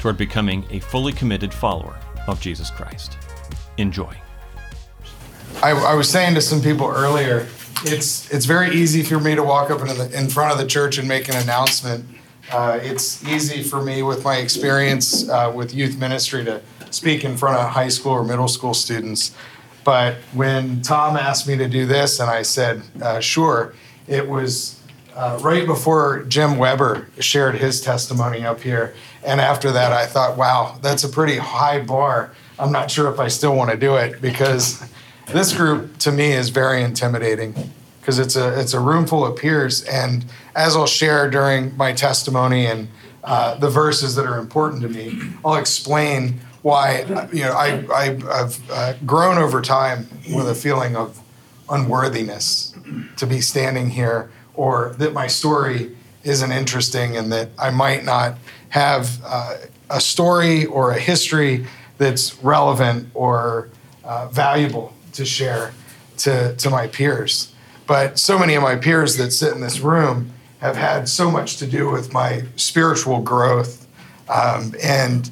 toward becoming a fully committed follower of Jesus Christ. Enjoy. I, I, was saying to some people earlier, it's it's very easy for me to walk up in, the, in front of the church and make an announcement. Uh, it's easy for me with my experience uh, with youth ministry to speak in front of high school or middle school students. But when Tom asked me to do this, and I said, uh, sure, it was uh, right before Jim Weber shared his testimony up here. And after that, I thought, wow, that's a pretty high bar. I'm not sure if I still want to do it because this group to me is very intimidating because it's a it's a room full of peers. And as I'll share during my testimony and uh, the verses that are important to me, I'll explain why you know I, I have uh, grown over time with a feeling of unworthiness to be standing here, or that my story isn't interesting, and that I might not have uh, a story or a history that's relevant or uh, valuable to share to, to my peers. But so many of my peers that sit in this room have had so much to do with my spiritual growth um, and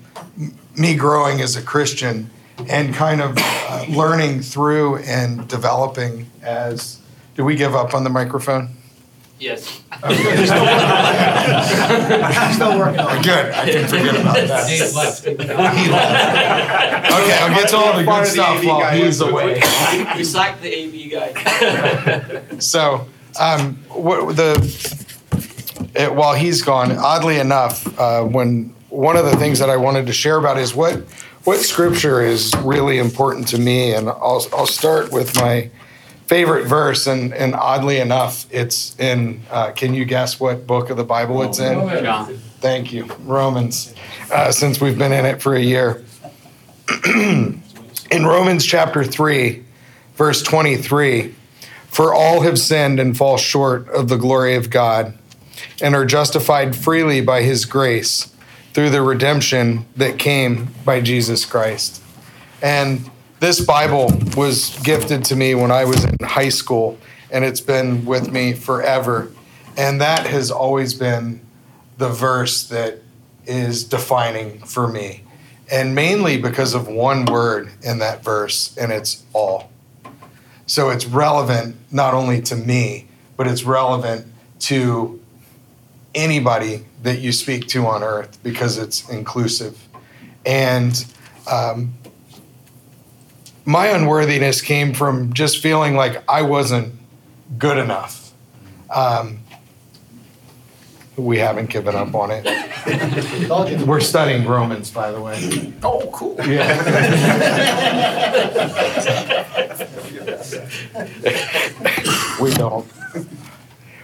me growing as a Christian and kind of uh, learning through and developing as. Do we give up on the microphone? Yes. Okay. Still working on it. Good. I can forget about that. Dave left. He left. Okay, I'll get to all the Part good of the stuff AV while guy he's was- away. We sacked the AV guy. So, um, what the it, while he's gone, oddly enough, uh, when one of the things that I wanted to share about is what what scripture is really important to me, and I'll I'll start with my favorite verse, and and oddly enough, it's in. Uh, can you guess what book of the Bible it's in? John. Thank you, Romans. Uh, since we've been in it for a year, in Romans chapter three, verse twenty-three. For all have sinned and fall short of the glory of God, and are justified freely by his grace through the redemption that came by Jesus Christ. And this Bible was gifted to me when I was in high school, and it's been with me forever. And that has always been the verse that is defining for me. And mainly because of one word in that verse, and it's all. So it's relevant not only to me, but it's relevant to anybody that you speak to on earth because it's inclusive. And um, my unworthiness came from just feeling like I wasn't good enough. Um, we haven't given up on it. We're studying Romans, by the way. Oh, cool. we don't.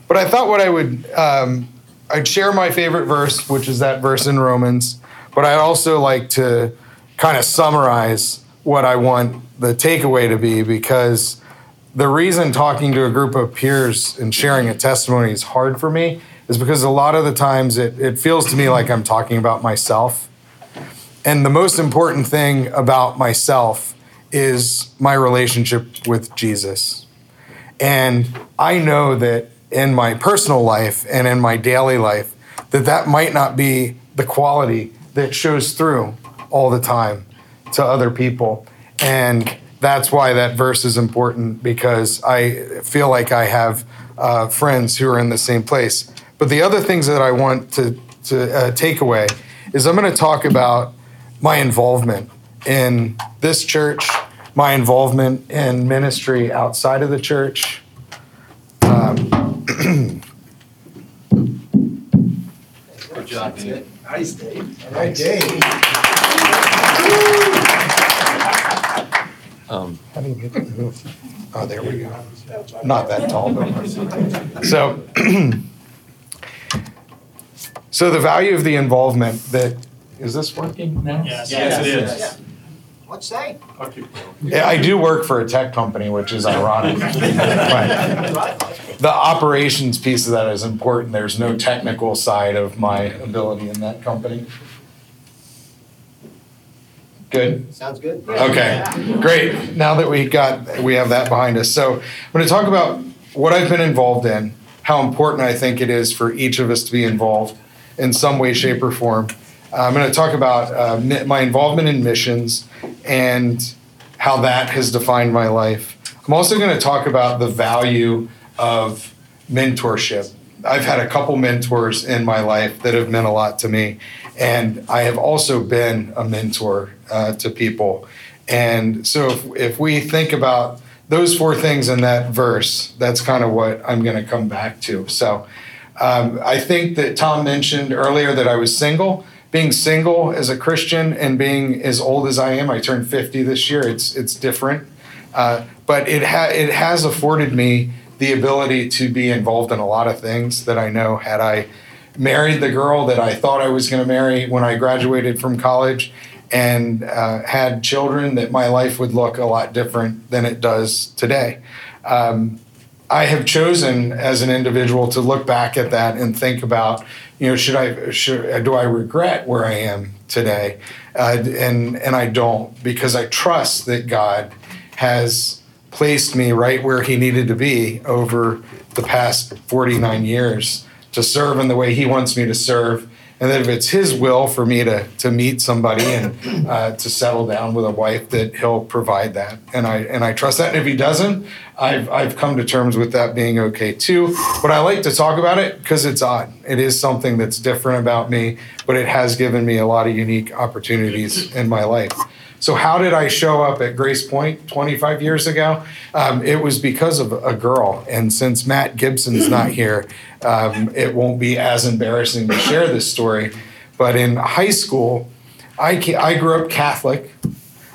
But I thought what I would, um, I'd share my favorite verse, which is that verse in Romans. But I'd also like to kind of summarize what I want the takeaway to be because the reason talking to a group of peers and sharing a testimony is hard for me is because a lot of the times it, it feels to me like I'm talking about myself. And the most important thing about myself is my relationship with Jesus. And I know that in my personal life and in my daily life, that that might not be the quality that shows through all the time to other people. And that's why that verse is important because I feel like I have uh, friends who are in the same place. But the other things that I want to, to uh, take away is I'm going to talk about my involvement in this church, my involvement in ministry outside of the church. Um, Good job, Dave. Nice, Dave. All right, Dave. Um, How do you get to move? Oh, there we go. Not that tall, but so. So the value of the involvement that Is this working now? Yes. Yes, it is. Yeah. What's that? Yeah, I do work for a tech company, which is ironic. But the operations piece of that is important. There's no technical side of my ability in that company. Good? Sounds good. Okay, great. Now that we got, we have that behind us. So I'm going to talk about what I've been involved in, how important I think it is for each of us to be involved in some way, shape, or form. Uh, I'm going to talk about uh, my involvement in missions and how that has defined my life. I'm also going to talk about the value of mentorship. I've had a couple mentors in my life that have meant a lot to me, and I have also been a mentor uh, to people. And so, if, if we think about those four things in that verse, that's kind of what I'm going to come back to. So, um, I think that Tom mentioned earlier that I was single. Being single as a Christian and being as old as I am, I turned 50 this year. It's it's different, uh, but it ha- it has afforded me the ability to be involved in a lot of things that I know had I married the girl that I thought I was going to marry when I graduated from college and uh, had children, that my life would look a lot different than it does today. Um, I have chosen as an individual to look back at that and think about, you know, should I, should, do I regret where I am today? Uh, and and I don't because I trust that God has placed me right where He needed to be over the past 49 years to serve in the way He wants me to serve. And that if it's His will for me to to meet somebody and uh, to settle down with a wife, that He'll provide that. And I and I trust that. And if He doesn't, I've I've come to terms with that being okay too. But I like to talk about it because it's odd. It is something that's different about me, but it has given me a lot of unique opportunities in my life. So how did I show up at Grace Point 25 years ago? Um, it was because of a girl, and since Matt Gibson's not here, um, it won't be as embarrassing to share this story. But in high school, I ca- I grew up Catholic.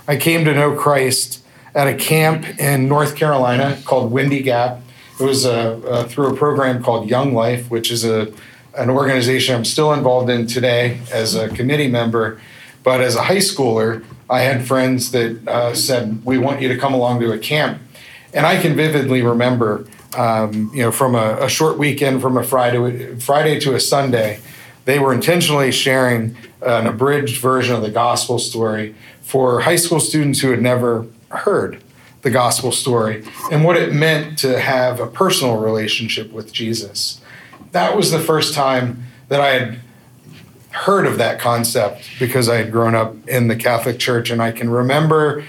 I came to know Christ at a camp in North Carolina called Windy Gap. It was uh, uh, through a program called Young Life, which is a an organization I'm still involved in today as a committee member. But as a high schooler, I had friends that uh, said, "We want you to come along to a camp," and I can vividly remember, um, you know, from a, a short weekend, from a Friday Friday to a Sunday, they were intentionally sharing an abridged version of the gospel story for high school students who had never heard the gospel story and what it meant to have a personal relationship with Jesus. That was the first time that I had heard of that concept because I had grown up in the Catholic Church, and I can remember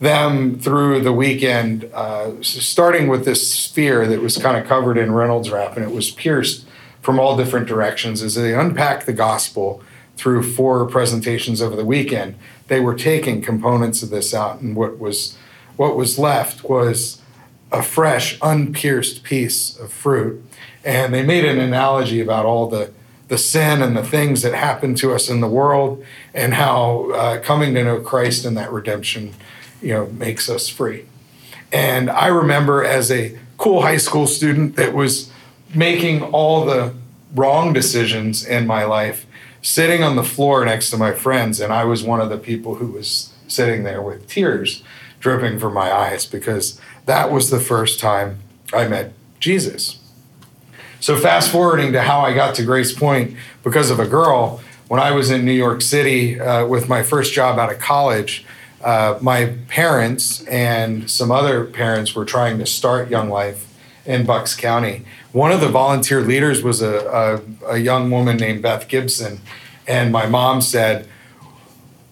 them through the weekend, uh, starting with this sphere that was kind of covered in Reynolds wrap, and it was pierced from all different directions as they unpacked the gospel through four presentations over the weekend. They were taking components of this out, and what was what was left was a fresh, unpierced piece of fruit. And they made an analogy about all the the sin and the things that happen to us in the world, and how uh, coming to know Christ and that redemption, you know, makes us free. And I remember as a cool high school student that was making all the wrong decisions in my life, sitting on the floor next to my friends, and I was one of the people who was sitting there with tears dripping from my eyes because that was the first time I met Jesus. So, fast forwarding to how I got to Grace Point because of a girl, when I was in New York City uh, with my first job out of college, uh, my parents and some other parents were trying to start Young Life in Bucks County. One of the volunteer leaders was a, a, a young woman named Beth Gibson, and my mom said,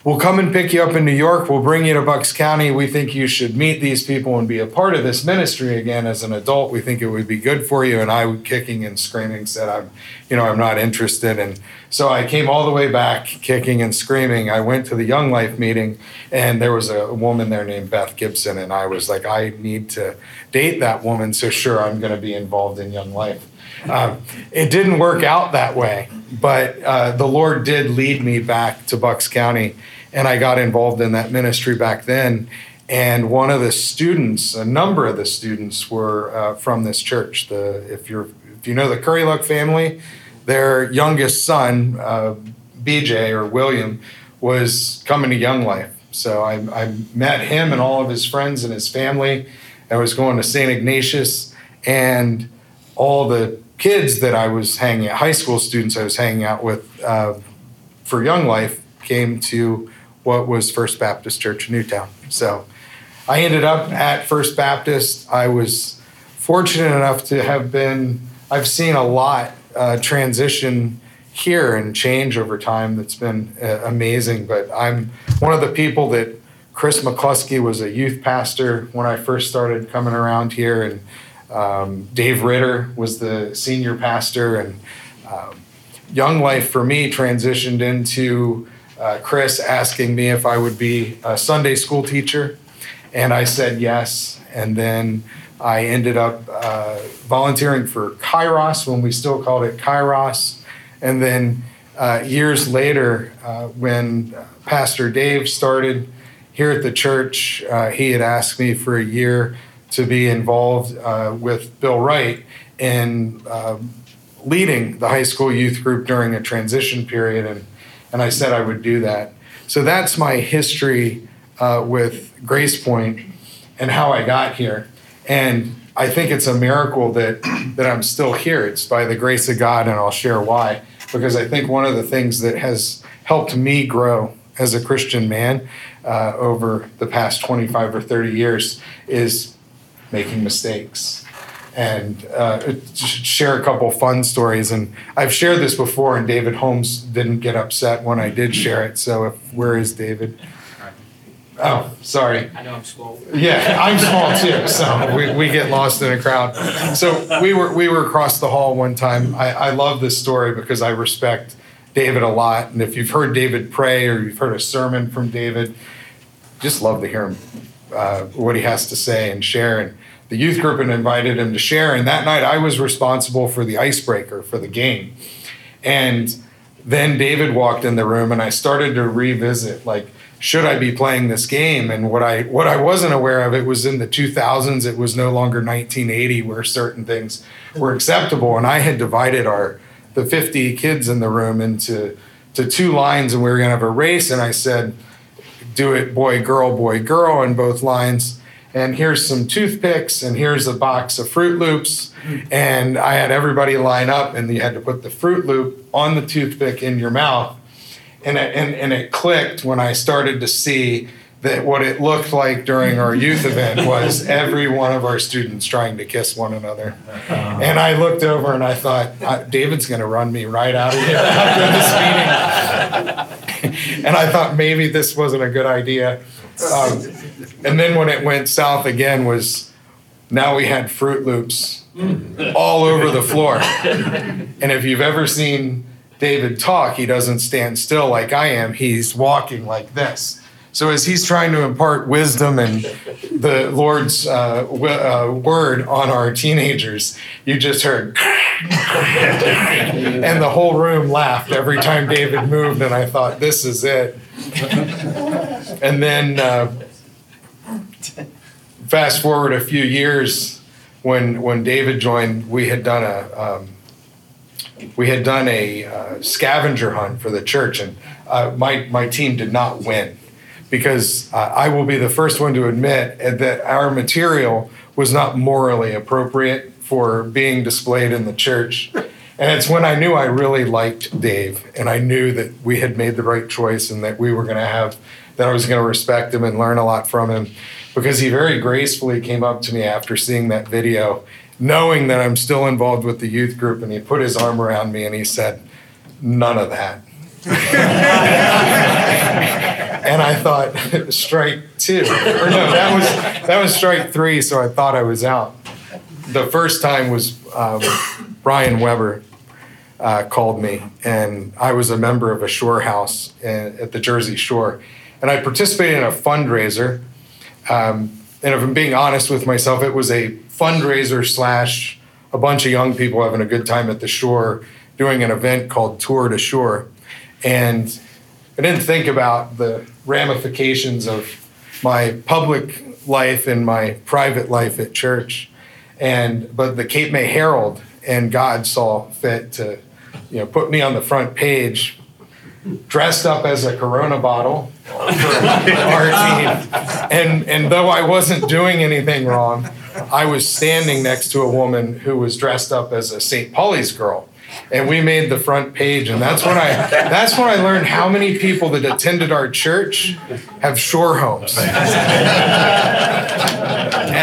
We'll come and pick you up in New York. We'll bring you to Bucks County. We think you should meet these people and be a part of this ministry again as an adult. We think it would be good for you. And I, kicking and screaming, said, "I'm, you know, I'm not interested." And so I came all the way back, kicking and screaming. I went to the Young Life meeting, and there was a woman there named Beth Gibson, and I was like, "I need to date that woman." So sure, I'm going to be involved in Young Life. Um, it didn't work out that way, but uh, the Lord did lead me back to Bucks County, and I got involved in that ministry back then. And one of the students, a number of the students, were uh, from this church. The if you're if you know the Curry Luck family, their youngest son, uh, BJ or William was coming to Young Life. So I, I met him and all of his friends and his family. I was going to St. Ignatius, and all the kids that I was hanging high school students I was hanging out with uh, for Young Life, came to what was First Baptist Church in Newtown. So I ended up at First Baptist. I was fortunate enough to have been, I've seen a lot uh, transition here and change over time that's been uh, amazing. But I'm one of the people that Chris McCluskey was a youth pastor when I first started coming around here, and um, Dave Ritter was the senior pastor, and um, Young Life for me transitioned into uh, Chris asking me if I would be a Sunday school teacher, and I said yes, and then. I ended up uh, volunteering for Kairos when we still called it Kairos. And then uh, years later, uh, when Pastor Dave started here at the church, uh, he had asked me for a year to be involved uh, with Bill Wright in um, leading the high school youth group during a transition period. And, and I said I would do that. So that's my history uh, with Grace Point and how I got here. And I think it's a miracle that that I'm still here. It's by the grace of God, and I'll share why. Because I think one of the things that has helped me grow as a Christian man uh, over the past 25 or 30 years is making mistakes. And uh, share a couple fun stories. And I've shared this before, and David Holmes didn't get upset when I did share it. So, if, where is David? Oh, sorry. I know I'm small. Yeah, I'm small too, so we, we get lost in a crowd. So we were we were across the hall one time. I, I love this story because I respect David a lot, and if you've heard David pray or you've heard a sermon from David, just love to hear him uh, what he has to say and share. And the youth group had invited him to share, and that night I was responsible for the icebreaker for the game, and then David walked in the room, and I started to revisit like should I be playing this game? And what I what I wasn't aware of, it was in the 2000s. It was no longer 1980 where certain things were acceptable. And I had divided our the 50 kids in the room into to two lines, and we were going to have a race. And I said, "Do it, boy, girl, boy, girl," in both lines. And here's some toothpicks, and here's a box of Froot Loops. And I had everybody line up, and you had to put the Froot Loop on the toothpick in your mouth and it, and, and it clicked when I started to see that what it looked like during our youth event was every one of our students trying to kiss one another. Uh-huh. And I looked over and I thought, uh, David's going to run me right out of here after this meeting. and I thought maybe this wasn't a good idea. Um, and then when it went south again was now we had Froot Loops all over the floor. And if you've ever seen David talk, he doesn't stand still like I am. He's walking like this. So as he's trying to impart wisdom and the Lord's uh, w- uh, word on our teenagers, you just heard, and the whole room laughed every time David moved, and I thought, this is it. and then uh, fast forward a few years, when when David joined, we had done a um, we had done a uh, scavenger hunt for the church, and uh, my my team did not win because I will be the first one to admit that our material was not morally appropriate for being displayed in the church. And it's when I knew I really liked Dave, and I knew that we had made the right choice, and that we were going to have that I was going to respect him and learn a lot from him, because he very gracefully came up to me after seeing that video knowing that I'm still involved with the youth group, and he put his arm around me and he said, None of that. and I thought, strike two. Or no, that was that was strike three, so I thought I was out. The first time was um, Brian Weber uh, called me, and I was a member of a shore house in, at the Jersey Shore, and I participated in a fundraiser. Um, and if I'm being honest with myself, it was a fundraiser slash a bunch of young people having a good time at the shore doing an event called Tour de Shore. And I didn't think about the ramifications of my public life and my private life at church. And but the Cape May Herald and God saw fit to, you know, put me on the front page dressed up as a Corona bottle for our team. And, and though I wasn't doing anything wrong, I was standing next to a woman who was dressed up as a St. Pauli's girl. And we made the front page, and that's when I that's when I learned how many people that attended our church have shore homes. and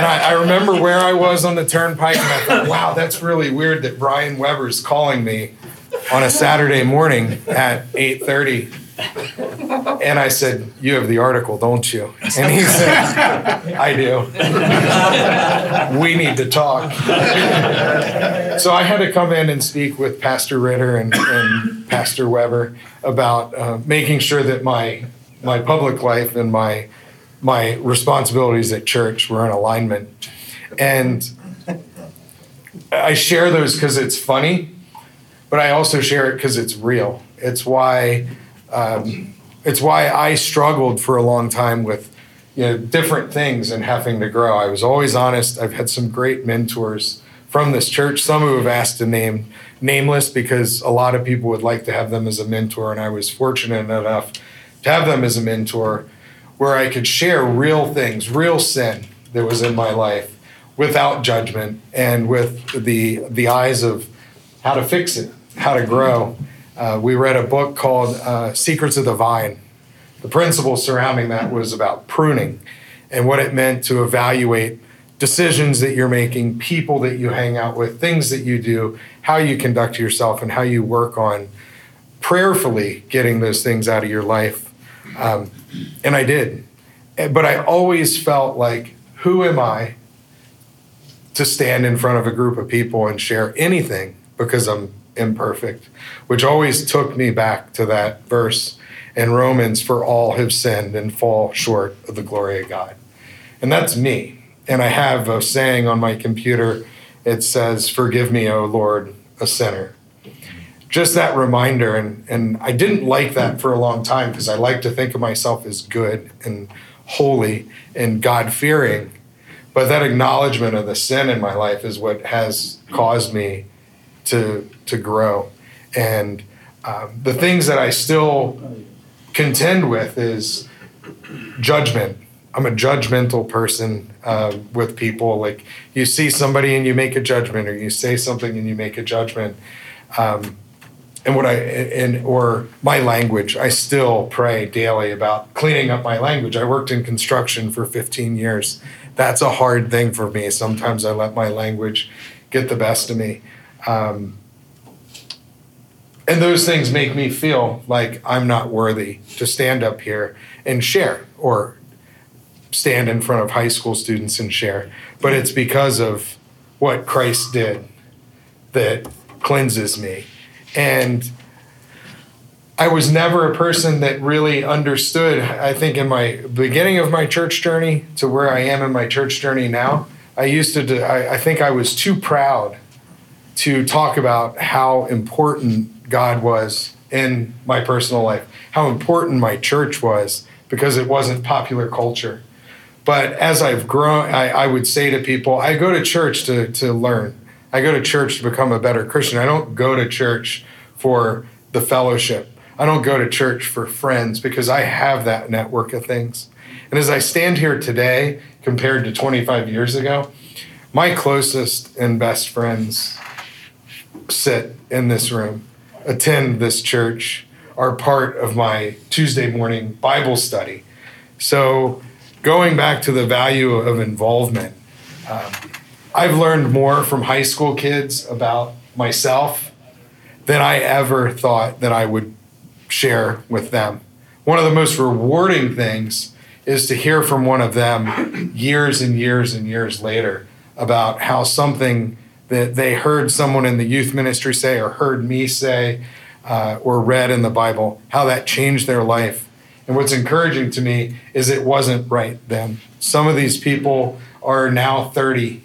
I, I remember where I was on the turnpike, and I thought, wow, that's really weird that Brian Weber's calling me on a Saturday morning at 8:30 and I said, You have the article, don't you? And he said, I do. we need to talk. so I had to come in and speak with Pastor Ritter and, and Pastor Weber about uh, making sure that my, my public life and my, my responsibilities at church were in alignment. And I share those because it's funny, but I also share it because it's real. It's why um, it's why I struggled for a long time with you know different things and having to grow. I was always honest. I've had some great mentors from this church. Some who have asked to name nameless because a lot of people would like to have them as a mentor, and I was fortunate enough to have them as a mentor where I could share real things, real sin that was in my life without judgment and with the the eyes of how to fix it, how to grow. Uh, we read a book called uh, Secrets of the Vine. The principle surrounding that was about pruning and what it meant to evaluate decisions that you're making, people that you hang out with, things that you do, how you conduct yourself, and how you work on prayerfully getting those things out of your life. Um, and I did. But I always felt like, who am I to stand in front of a group of people and share anything because I'm imperfect, which always took me back to that verse in Romans for all have sinned and fall short of the glory of God. And that's me. And I have a saying on my computer it says, Forgive me, O Lord, a sinner. Just that reminder. And, and I didn't like that for a long time because I like to think of myself as good and holy and God fearing. But that acknowledgement of the sin in my life is what has caused me to to grow. And um, the things that I still contend with is judgment. I'm a judgmental person uh, with people. Like you see somebody and you make a judgment, or you say something and you make a judgment. Um, and what I and or my language, I still pray daily about cleaning up my language. I worked in construction for 15 years. That's a hard thing for me. Sometimes I let my language get the best of me. Um, and those things make me feel like I'm not worthy to stand up here and share or stand in front of high school students and share. But it's because of what Christ did that cleanses me. And I was never a person that really understood. I think in my beginning of my church journey to where I am in my church journey now, I used to, I, I think I was too proud to talk about how important God was in my personal life, how important my church was because it wasn't popular culture. But as I've grown, I, I, would say to people, I go to church to, to learn. I go to church to become a better Christian. I don't go to church for the fellowship. I don't go to church for friends because I have that network of things. And as I stand here today compared to 25 years ago, my closest and best friends sit in this room attend this church are part of my Tuesday morning Bible study. So, going back to the value of involvement, um, I've learned more from high school kids about myself than I ever thought that I would share with them. One of the most rewarding things is to hear from one of them years and years and years later about how something that they heard someone in the youth ministry say or heard me say uh, or read in the Bible, how that changed their life. And what's encouraging to me is it wasn't right then. Some of these people are now 30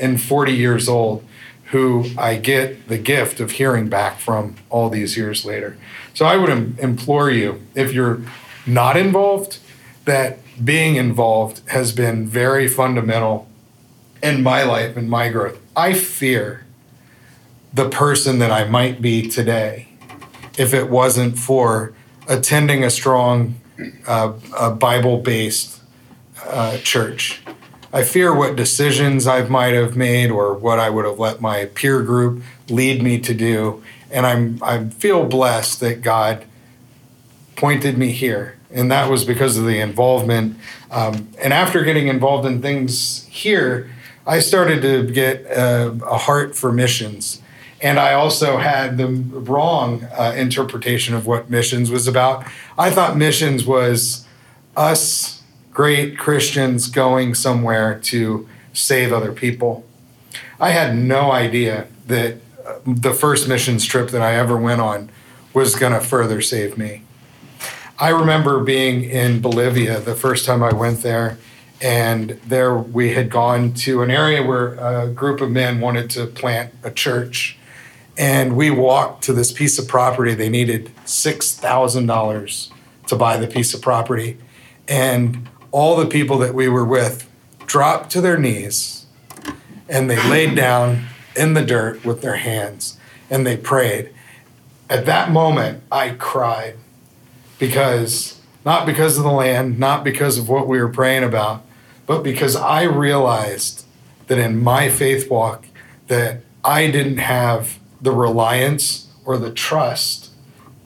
and 40 years old who I get the gift of hearing back from all these years later. So I would Im- implore you, if you're not involved, that being involved has been very fundamental in my life and my growth. I fear the person that I might be today if it wasn't for attending a strong uh, a Bible-based uh, church. I fear what decisions I might have made or what I would have let my peer group lead me to do, and I'm I feel blessed that God pointed me here, and that was because of the involvement. Um, and after getting involved in things here, I started to get a, a heart for missions. And I also had the wrong uh, interpretation of what missions was about. I thought missions was us great Christians going somewhere to save other people. I had no idea that uh, the first missions trip that I ever went on was going to further save me. I remember being in Bolivia the first time I went there, and there we had gone to an area where a group of men wanted to plant a church. And we walked to this piece of property. They needed $6,000 to buy the piece of property. And all the people that we were with dropped to their knees and they laid down in the dirt with their hands and they prayed. At that moment, I cried because not because of the land, not because of what we were praying about, but because I realized that in my faith walk that I didn't have the reliance or the trust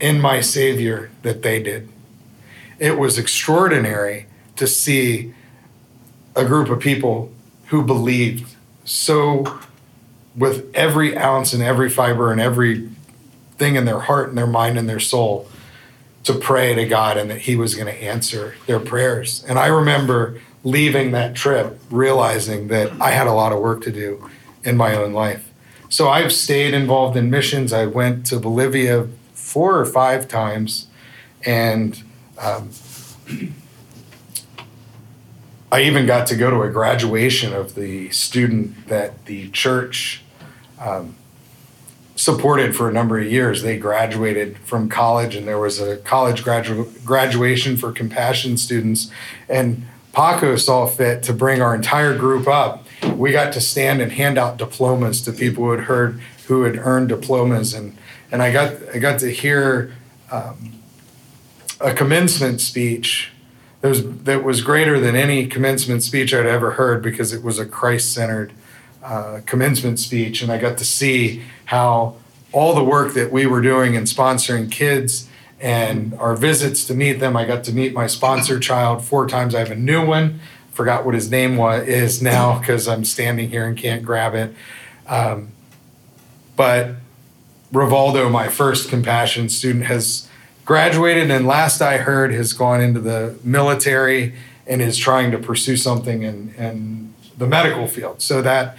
in my savior that they did. It was extraordinary to see a group of people who believed so with every ounce and every fiber and every thing in their heart and their mind and their soul to pray to God and that He was going to answer their prayers. And I remember leaving that trip realizing that I had a lot of work to do in my own life. So I've stayed involved in missions. I went to Bolivia four or five times, and um, I even got to go to a graduation of the student that the church um, supported for a number of years. They graduated from college, and there was a college gradu- graduation for compassion students. And Paco saw fit to bring our entire group up. We got to stand and hand out diplomas to people who had heard who had earned diplomas, and and I got I got to hear um, a commencement speech that was that was greater than any commencement speech I'd ever heard because it was a Christ centered uh, commencement speech, and I got to see how all the work that we were doing in sponsoring kids and our visits to meet them. I got to meet my sponsor child four times. I have a new one. Forgot what his name was is now because I'm standing here and can't grab it. Um, but Rivaldo, my first compassion student, has graduated and last I heard has gone into the military and is trying to pursue something in, in the medical field. So that,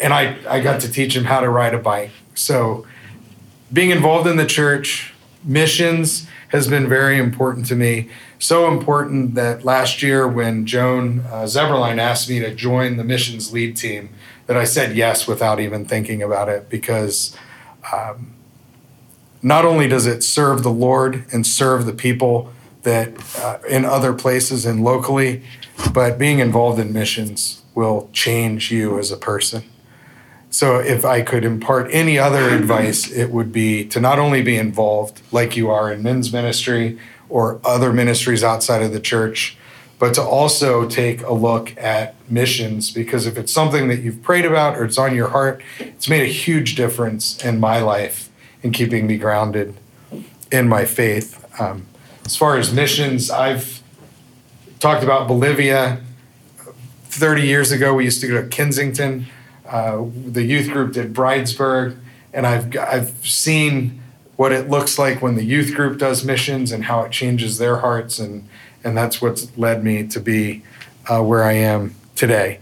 and I, I got to teach him how to ride a bike. So being involved in the church, missions has been very important to me. So important that last year when Joan uh, asked me to join the missions lead team, that I said yes without even thinking about it because um, not only does it serve the Lord and serve the people that uh, in other places and locally, but being involved in missions will change you as a person. So, if I could impart any other advice, it would be to not only be involved like you are in men's ministry or other ministries outside of the church, but to also take a look at missions because if it's something that you've prayed about or it's on your heart, it's made a huge difference in my life in keeping me grounded in my faith. Um, as far as missions, I've talked about Bolivia. 30 years ago, we used to go to Kensington. Uh, the youth group did Bridesburg, and I've, I've seen what it looks like when the youth group does missions and how it changes their hearts, and, and that's what's led me to be uh, where I am today.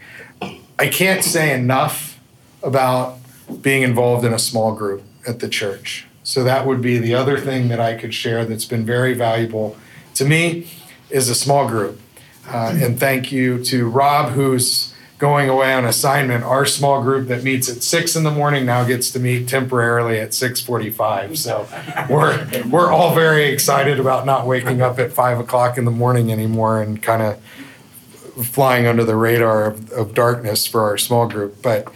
I can't say enough about being involved in a small group at the church. So that would be the other thing that I could share that's been very valuable to me is a small group. Uh, and thank you to Rob, who's going away on assignment. Our small group that meets at six in the morning now gets to meet temporarily at six forty-five. So we're we're all very excited about not waking up at five o'clock in the morning anymore and kind of flying under the radar of, of darkness for our small group. But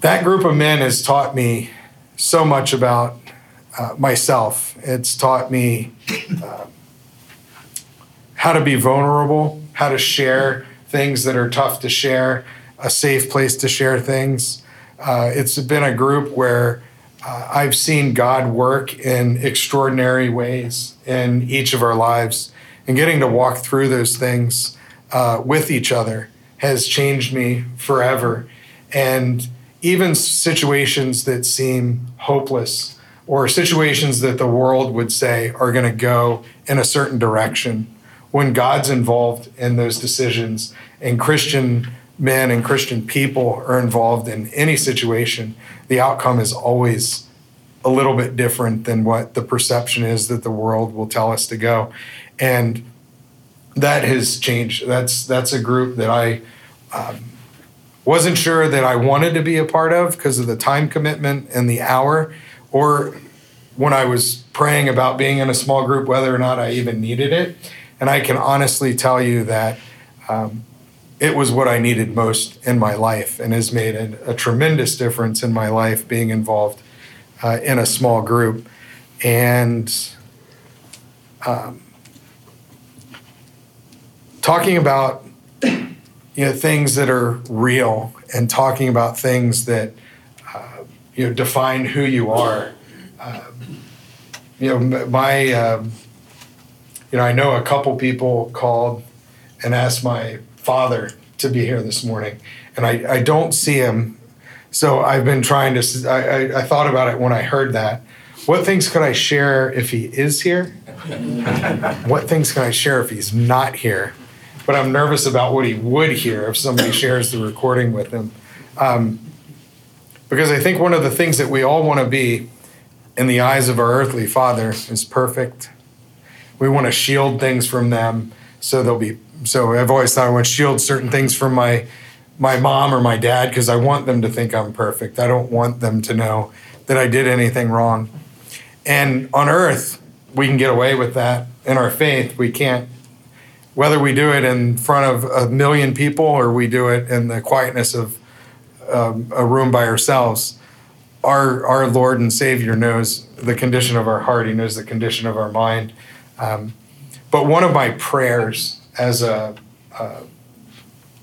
that group of men has taught me so much about uh, myself. It's taught me uh, how to be vulnerable, how to share things that are tough to share, a safe place to share things. Uh, it's been a group where uh, I've seen God work in extraordinary ways in each of our lives. And getting to walk through those things uh, with each other has changed me forever. And even situations that seem hopeless or situations that the world would say are going to go in a certain direction, when God's involved in those decisions and Christian men and Christian people are involved in any situation, the outcome is always a little bit different than what the perception is that the world will tell us to go. And that has changed. That's that's a group that I um, wasn't sure that I wanted to be a part of because of the time commitment and the hour, or when I was praying about being in a small group, whether or not I even needed it. And I can honestly tell you that um, it was what I needed most in my life and has made a, a tremendous difference in my life being involved uh, in a small group. And um, talking about you know things that are real and talking about things that uh, you know define who you are. Uh, you know, my uh, you know, I know a couple people called and asked my father to be here this morning, and I, I don't see him. So I've been trying to. I, I, I thought about it when I heard that. What things could I share if he is here? what things can I share if he's not here? But I'm nervous about what he would hear if somebody shares the recording with him. Um, because I think one of the things that we all want to be in the eyes of our earthly father is perfect. We want to shield things from them so they'll be so I've always thought I want to shield certain things from my my mom or my dad because I want them to think I'm perfect. I don't want them to know that I did anything wrong. And on earth, we can get away with that. In our faith, we can't. Whether we do it in front of a million people or we do it in the quietness of um, a room by ourselves, our our Lord and Savior knows the condition of our heart. He knows the condition of our mind. Um, but one of my prayers as a, a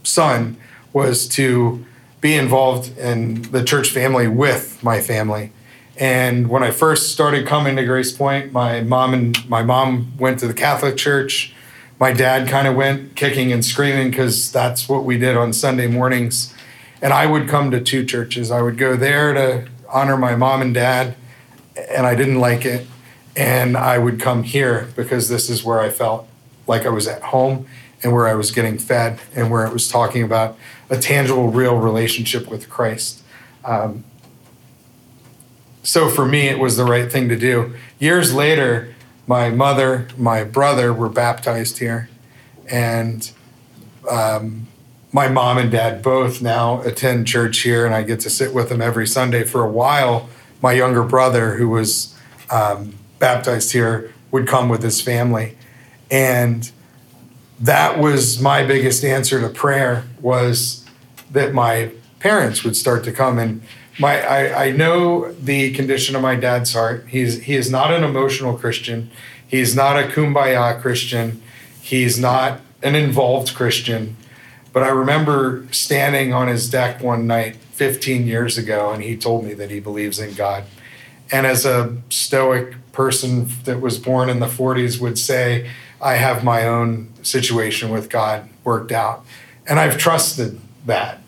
son was to be involved in the church family with my family. And when I first started coming to Grace Point, my mom and my mom went to the Catholic church. My dad kind of went kicking and screaming because that's what we did on Sunday mornings. And I would come to two churches. I would go there to honor my mom and dad, and I didn't like it. And I would come here because this is where I felt like I was at home and where I was getting fed and where it was talking about a tangible, real relationship with Christ. Um, so for me, it was the right thing to do. Years later, my mother, my brother were baptized here, and um, my mom and dad both now attend church here, and I get to sit with them every Sunday. For a while, my younger brother, who was um, baptized here, would come with his family, and that was my biggest answer to prayer was that my parents would start to come. And my I, I know the condition of my dad's heart. He's he is not an emotional christian. He's not a kumbaya christian. He's not an involved christian. But i remember standing on his deck one night 15 years ago and he told me that he believes in god. And as a stoic person that was born in the 40s would say I have my own situation with God worked out. And I've trusted that.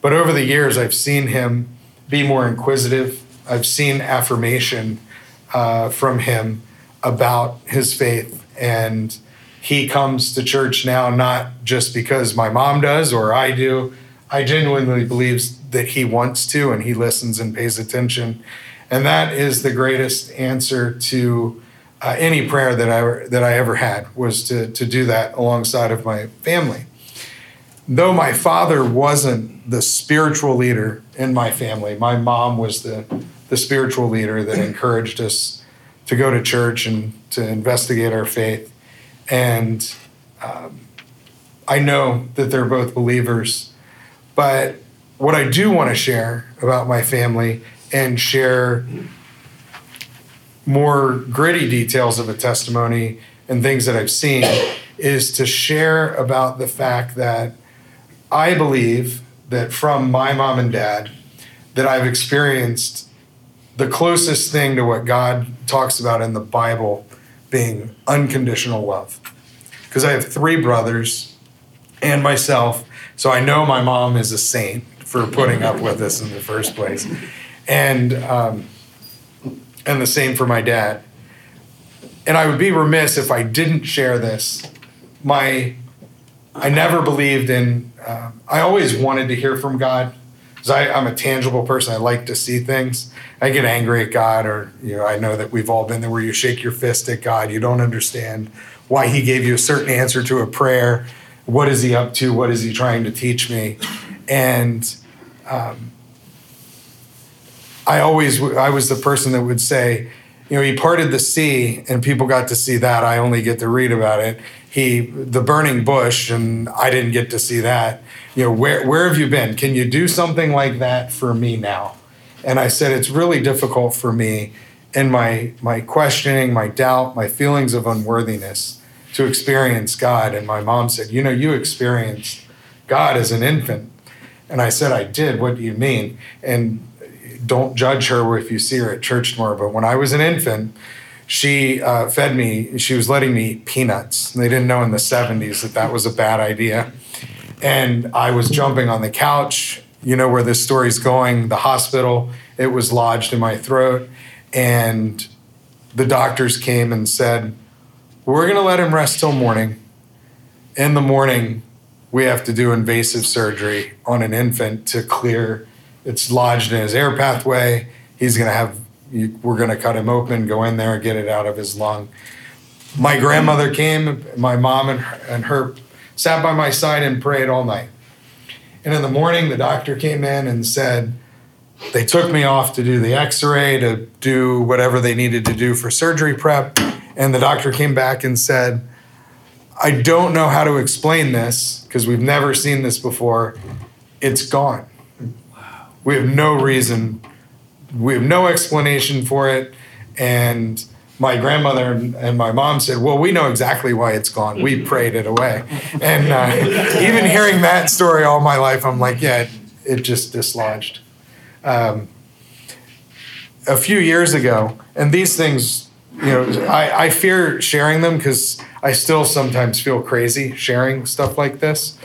But over the years, I've seen him be more inquisitive. I've seen affirmation uh, from him about his faith. And he comes to church now not just because my mom does or I do. I genuinely believe that he wants to and he listens and pays attention. And that is the greatest answer to uh, any prayer that I that I ever had was to to do that alongside of my family. Though my father wasn't the spiritual leader in my family, my mom was the the spiritual leader that encouraged us to go to church and to investigate our faith. And um, I know that they're both believers, but what I do want to share about my family and share more gritty details of a testimony and things that I've seen is to share about the fact that I believe that from my mom and dad that I've experienced the closest thing to what God talks about in the Bible being unconditional love. Because I have three brothers and myself, so I know my mom is a saint for putting up with this in the first place, and um, and the same for my dad. And I would be remiss if I didn't share this. My I never believed in. Uh, I always wanted to hear from God because I'm a tangible person. I like to see things. I get angry at God, or you know, I know that we've all been there where you shake your fist at God. You don't understand why He gave you a certain answer to a prayer. What is He up to? What is He trying to teach me? And um, I always, I was the person that would say, you know, He parted the sea, and people got to see that. I only get to read about it. He, the burning bush, and I didn't get to see that. You know, where where have you been? Can you do something like that for me now? And I said, it's really difficult for me in my, my questioning, my doubt, my feelings of unworthiness to experience God. And my mom said, You know, you experienced God as an infant. And I said, I did. What do you mean? And don't judge her if you see her at church tomorrow. But when I was an infant, she uh, fed me, she was letting me eat peanuts. They didn't know in the 70s that that was a bad idea. And I was jumping on the couch you know where this story's going. The hospital, it was lodged in my throat, and the doctors came and said, We're going to let him rest till morning. In the morning, we have to do invasive surgery on an infant to clear. It's lodged in his air pathway. He's going to have, we're going to cut him open, go in there, and get it out of his lung. My grandmother came, my mom and her, and her sat by my side and prayed all night. And in the morning, the doctor came in and said, they took me off to do the x ray, to do whatever they needed to do for surgery prep. And the doctor came back and said, I don't know how to explain this because we've never seen this before. It's gone. We have no reason, we have no explanation for it. And my grandmother and my mom said, Well, we know exactly why it's gone. We prayed it away. And uh, even hearing that story all my life, I'm like, Yeah, it, it just dislodged. Um, a few years ago, and these things, you know, I, I fear sharing them because I still sometimes feel crazy sharing stuff like this.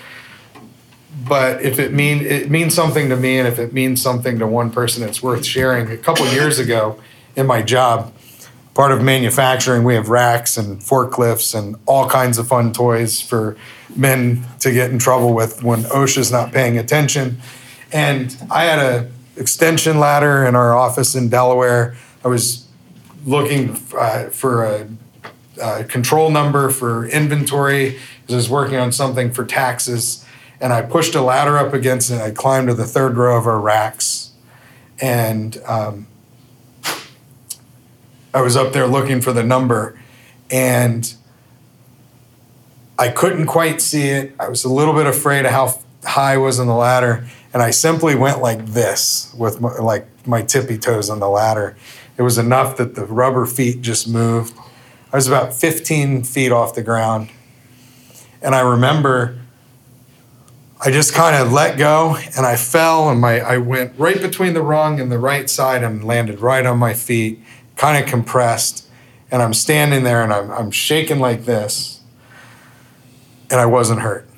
But if it mean it means something to me, and if it means something to one person, it's worth sharing. A couple years ago, in my job, part of manufacturing, we have racks and forklifts and all kinds of fun toys for men to get in trouble with when OSHA's not paying attention. And I had a extension ladder in our office in Delaware. I was looking uh, for a, a, control number for inventory because I was working on something for taxes. And I pushed a ladder up against it. I climbed to the third row of our racks. And um, I was up there looking for the number and I couldn't quite see it. I was a little bit afraid of how high I was on the ladder. And I simply went like this with my, like my tippy toes on the ladder. It was enough that the rubber feet just moved. I was about 15 feet off the ground. And I remember I just kind of let go and I fell and my I went right between the rung and the right side and landed right on my feet kind of compressed. And I'm standing there and I'm, I'm shaking like this. And I wasn't hurt.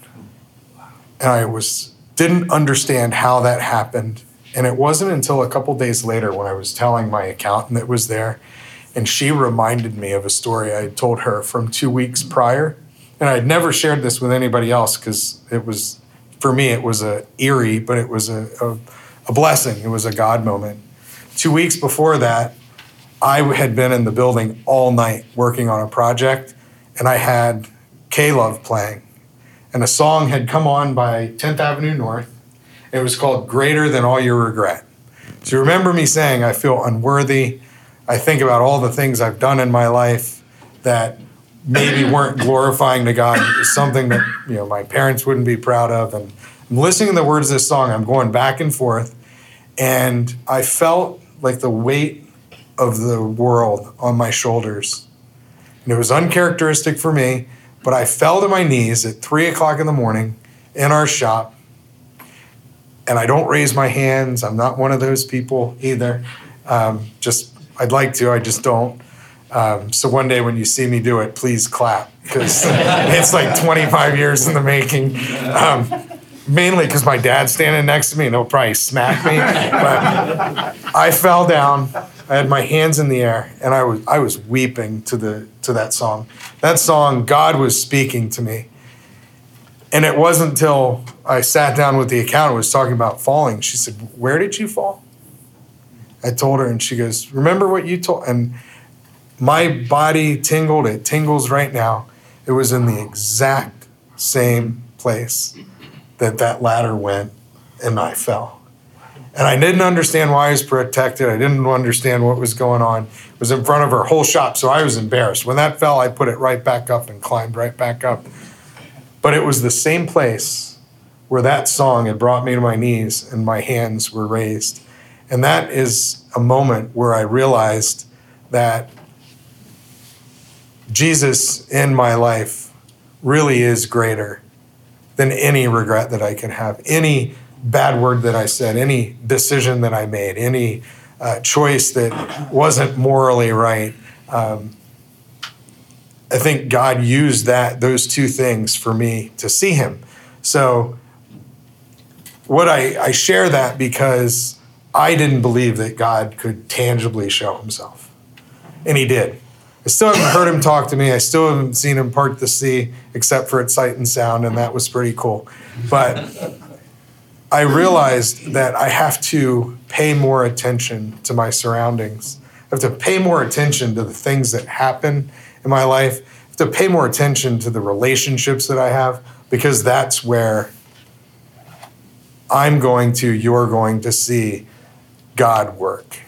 And I was didn't understand how that happened. And it wasn't until a couple days later when I was telling my accountant that was there, and she reminded me of a story I had told her from two weeks prior. And I'd never shared this with anybody else because it was, for me, it was a eerie, but it was a, a, a blessing. It was a God moment. Two weeks before that, I had been in the building all night working on a project, and I had K Love playing. And a song had come on by 10th Avenue North. It was called Greater Than All Your Regret. So remember me saying, I feel unworthy. I think about all the things I've done in my life that maybe weren't glorifying to God, something that you know my parents wouldn't be proud of. And I'm listening to the words of this song. I'm going back and forth, and I felt like the weight of the world on my shoulders. And it was uncharacteristic for me, but I fell to my knees at three o'clock in the morning in our shop. And I don't raise my hands. I'm not one of those people either. Um, just, I'd like to, I just don't. Um, so one day when you see me do it, please clap because it's like 25 years in the making. Um, mainly because my dad's standing next to me and he'll probably smack me. But I fell down. I had my hands in the air and I was I was weeping to the to that song. That song, God was speaking to me. And it wasn't until I sat down with the accountant was talking about falling. She said, "Where did you fall?" I told her, and she goes, "Remember what you told?" And my body tingled. It tingles right now. It was in the exact same place that that ladder went, and I fell. And I didn't understand why I was protected. I didn't understand what was going on. It was in front of her whole shop, so I was embarrassed. When that fell, I put it right back up and climbed right back up. But it was the same place where that song had brought me to my knees and my hands were raised. And that is a moment where I realized that Jesus in my life really is greater than any regret that I can have, any bad word that I said, any decision that I made, any uh, choice that wasn't morally right. Um, I think God used that those two things for me to see Him. So, what I, I share that because I didn't believe that God could tangibly show Himself, and He did. I still haven't heard him talk to me. I still haven't seen him part the sea, except for at sight and sound, and that was pretty cool. But I realized that I have to pay more attention to my surroundings. I have to pay more attention to the things that happen in my life. I have to pay more attention to the relationships that I have because that's where I'm going to, you're going to see God work.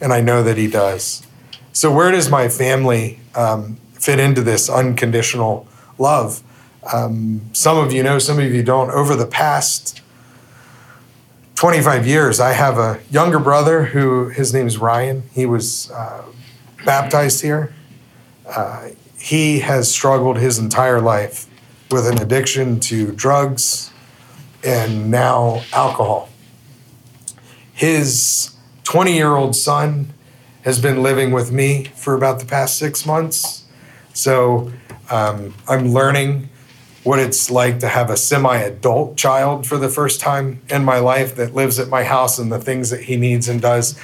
And I know that He does. So, where does my family um, fit into this unconditional love? Um, some of you know, some of you don't. Over the past 25 years, I have a younger brother who his name is Ryan. He was uh, baptized here. Uh, he has struggled his entire life with an addiction to drugs and now alcohol. His 20 year old son has been living with me for about the past six months. So um, I'm learning what it's like to have a semi adult child for the first time in my life that lives at my house and the things that he needs and does.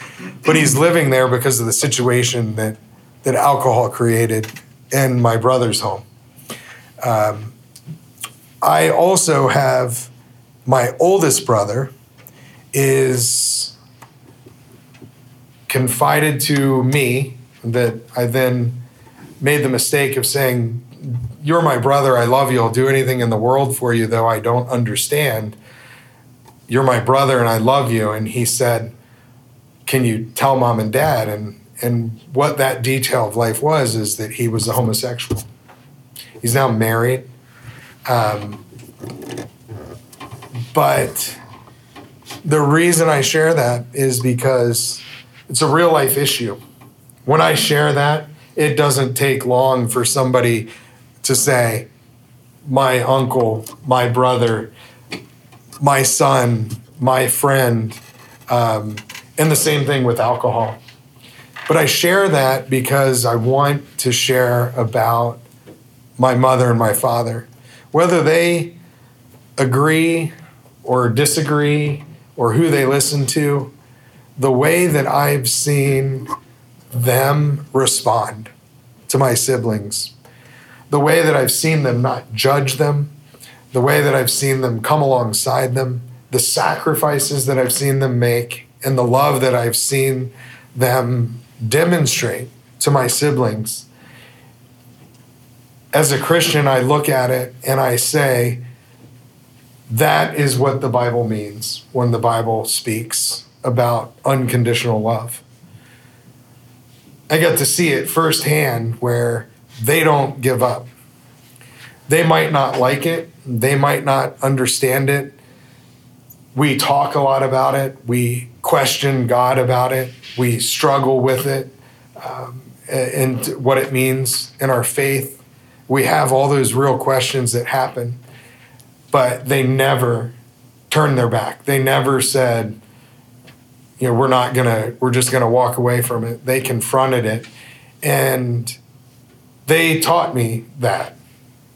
But he's living there because of the situation that, that alcohol created in my brother's home. Um, I also have my oldest brother is confided to me that I then made the mistake of saying, You're my brother. I love you. I'll do anything in the world for you, though I don't understand. You're my brother and I love you. And he said, Can you tell mom and dad? And, and what that detail of life was is that he was a homosexual. He's now married. Um, but the reason I share that is because it's a real life issue. When I share that, it doesn't take long for somebody to say, my uncle, my brother, my son, my friend, um, and the same thing with alcohol. But I share that because I want to share about my mother and my father. Whether they agree or disagree or who they listen to, the way that I've seen them respond to my siblings, the way that I've seen them not judge them, the way that I've seen them come alongside them, the sacrifices that I've seen them make, and the love that I've seen them demonstrate to my siblings. As a Christian, I look at it and I say, that is what the Bible means when the Bible speaks about unconditional love. I got to see it firsthand where they don't give up. They might not like it, they might not understand it, we talk a lot about it. We question God about it. We struggle with it um, and what it means in our faith. We have all those real questions that happen, but they never turned their back. They never said, you know, we're not gonna, we're just gonna walk away from it. They confronted it. And they taught me that.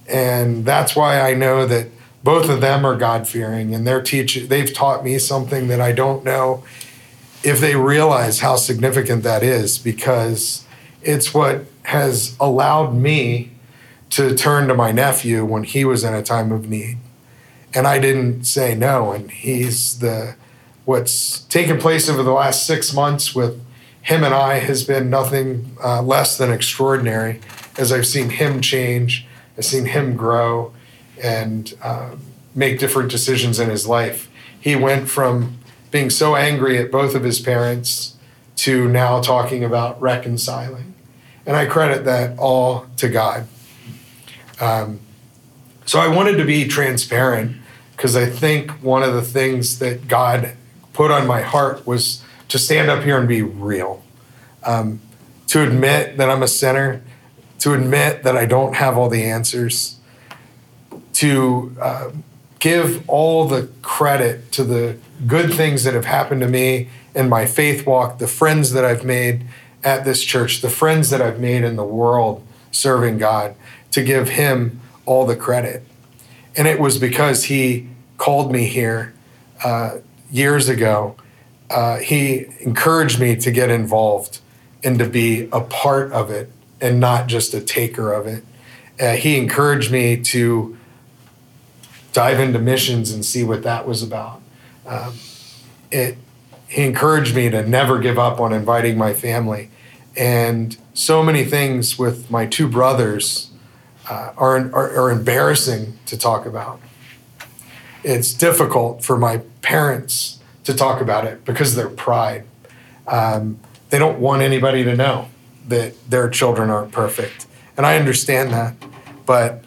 And that's why I know that both of them are God fearing and they're teaching, they've taught me something that I don't know if they realize how significant that is because it's what has allowed me to turn to my nephew when he was in a time of need. And I didn't say no. And he's the, what's taken place over the last six months with him and I has been nothing uh, less than extraordinary as I've seen him change, I've seen him grow and um, make different decisions in his life. He went from being so angry at both of his parents to now talking about reconciling. And I credit that all to God. Um, so I wanted to be transparent because I think one of the things that God put on my heart was to stand up here and be real, um, to admit that I'm a sinner, to admit that I don't have all the answers, to uh, give all the credit to the good things that have happened to me in my faith walk, the friends that I've made at this church, the friends that I've made in the world serving God, to give Him all the credit. And it was because He called me here uh, years ago. Uh, he encouraged me to get involved and to be a part of it and not just a taker of it. Uh, he encouraged me to dive into missions and see what that was about. Um, it, he encouraged me to never give up on inviting my family. And so many things with my two brothers uh, are, are, are embarrassing to talk about. It's difficult for my parents to talk about it because of their pride. Um, they don't want anybody to know that their children aren't perfect. And I understand that. But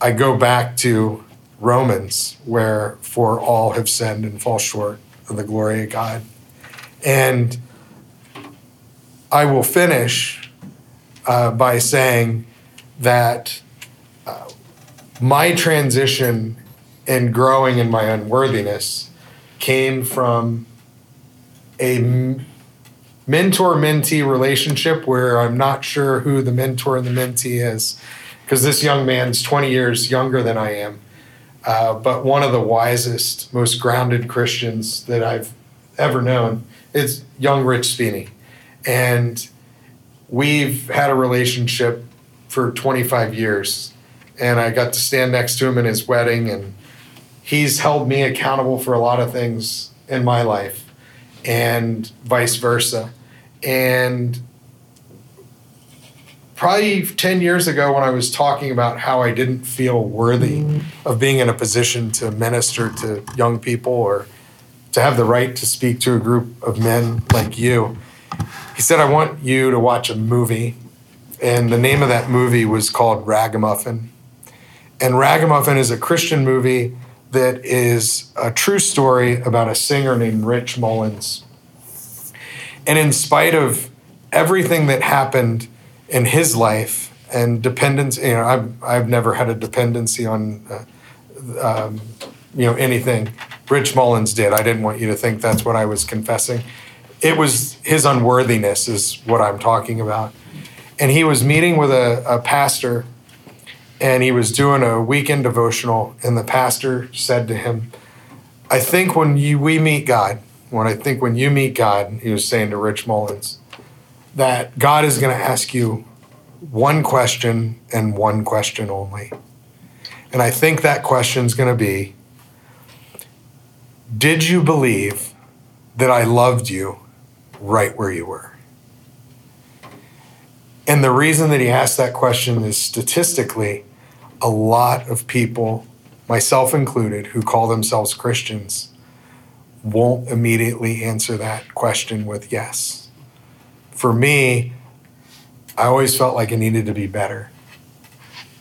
I go back to Romans, where for all have sinned and fall short of the glory of God. And I will finish uh, by saying that uh, my transition and growing in my unworthiness came from a mentor mentee relationship where I'm not sure who the mentor and the mentee is because this young man's 20 years younger than I am, uh, but one of the wisest, most grounded Christians that I've ever known is young Rich Spini. And we've had a relationship for 25 years. And I got to stand next to him in his wedding, and he's held me accountable for a lot of things in my life, and vice versa. And probably 10 years ago, when I was talking about how I didn't feel worthy mm-hmm. of being in a position to minister to young people or to have the right to speak to a group of men like you, he said, I want you to watch a movie. And the name of that movie was called Ragamuffin. And Ragamuffin is a Christian movie that is a true story about a singer named Rich Mullins and in spite of everything that happened in his life and dependence, you know, I've, I've never had a dependency on, uh, um, you know, anything. Rich Mullins did. I didn't want you to think that's what I was confessing. It was his unworthiness, is what I'm talking about. And he was meeting with a, a pastor and he was doing a weekend devotional. And the pastor said to him, I think when you, we meet God, when I think when you meet God, he was saying to Rich Mullins, that God is going to ask you one question and one question only. And I think that question is going to be Did you believe that I loved you right where you were? And the reason that he asked that question is statistically, a lot of people, myself included, who call themselves Christians, won't immediately answer that question with yes. For me, I always felt like I needed to be better.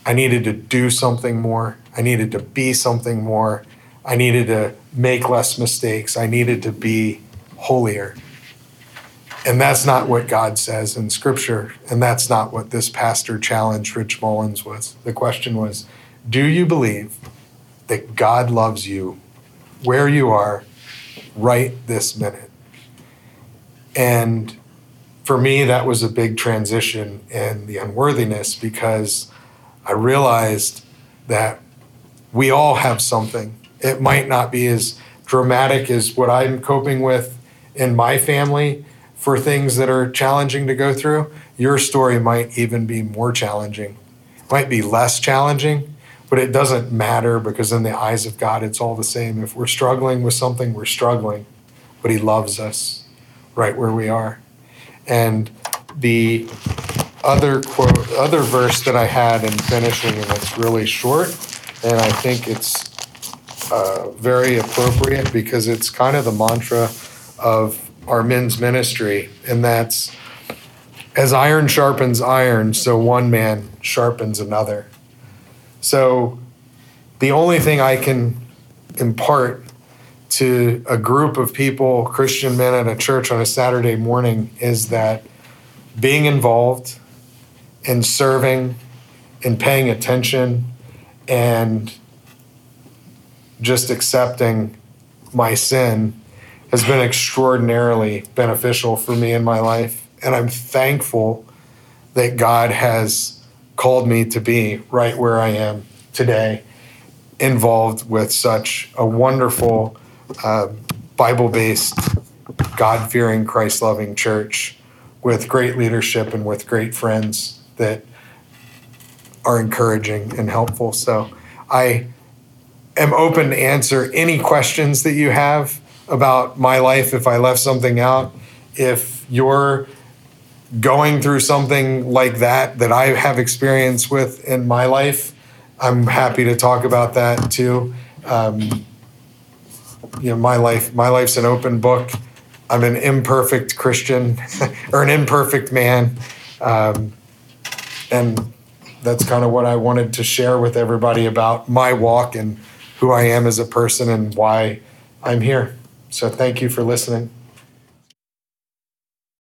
I needed to do something more. I needed to be something more. I needed to make less mistakes. I needed to be holier. And that's not what God says in Scripture. And that's not what this pastor challenged Rich Mullins was. The question was Do you believe that God loves you where you are right this minute? And for me, that was a big transition in the unworthiness because I realized that we all have something. It might not be as dramatic as what I'm coping with in my family for things that are challenging to go through. Your story might even be more challenging, it might be less challenging, but it doesn't matter because in the eyes of God, it's all the same. If we're struggling with something, we're struggling, but He loves us right where we are. And the other quote, other verse that I had in finishing, and it's really short, and I think it's uh, very appropriate because it's kind of the mantra of our men's ministry, and that's as iron sharpens iron, so one man sharpens another. So the only thing I can impart to a group of people, Christian men at a church on a Saturday morning, is that being involved and serving and paying attention and just accepting my sin has been extraordinarily beneficial for me in my life. And I'm thankful that God has called me to be right where I am today, involved with such a wonderful uh, Bible based, God fearing, Christ loving church with great leadership and with great friends that are encouraging and helpful. So I am open to answer any questions that you have about my life if I left something out. If you're going through something like that that I have experience with in my life, I'm happy to talk about that too. Um, you know, my life, my life's an open book. I'm an imperfect Christian or an imperfect man, um, and that's kind of what I wanted to share with everybody about my walk and who I am as a person and why I'm here. So thank you for listening.